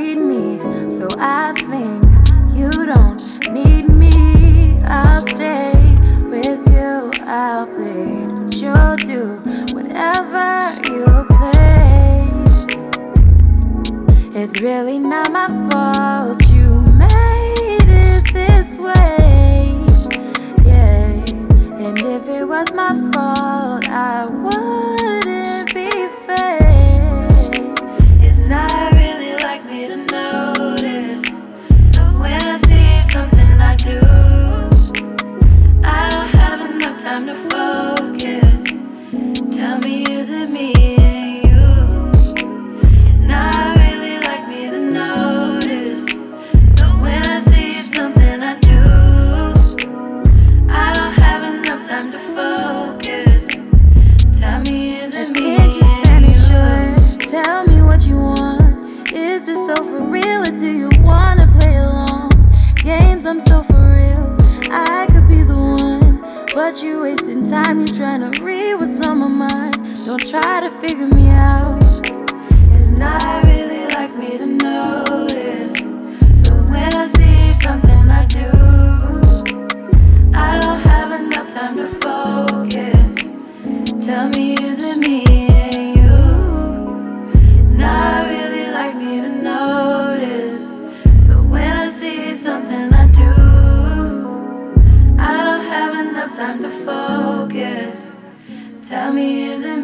So I think you don't need me. I'll stay with you, I'll plead, but you'll do whatever you please. It's really not my fault time to focus. Tell me, is it me and you? It's not really like me to notice. So when I see it's something I do, I don't have enough time to focus. Tell me, is it me? and you? Attention's fairly short. Tell me what you want. Is this so for real, or do you want? but you wasting time. You trying to read what's on my mind. Don't try to figure me out. It's not really like me to notice. So when I see something, I do. I don't have enough time to focus. Tell me, is it me? time to focus. Tell me, isn't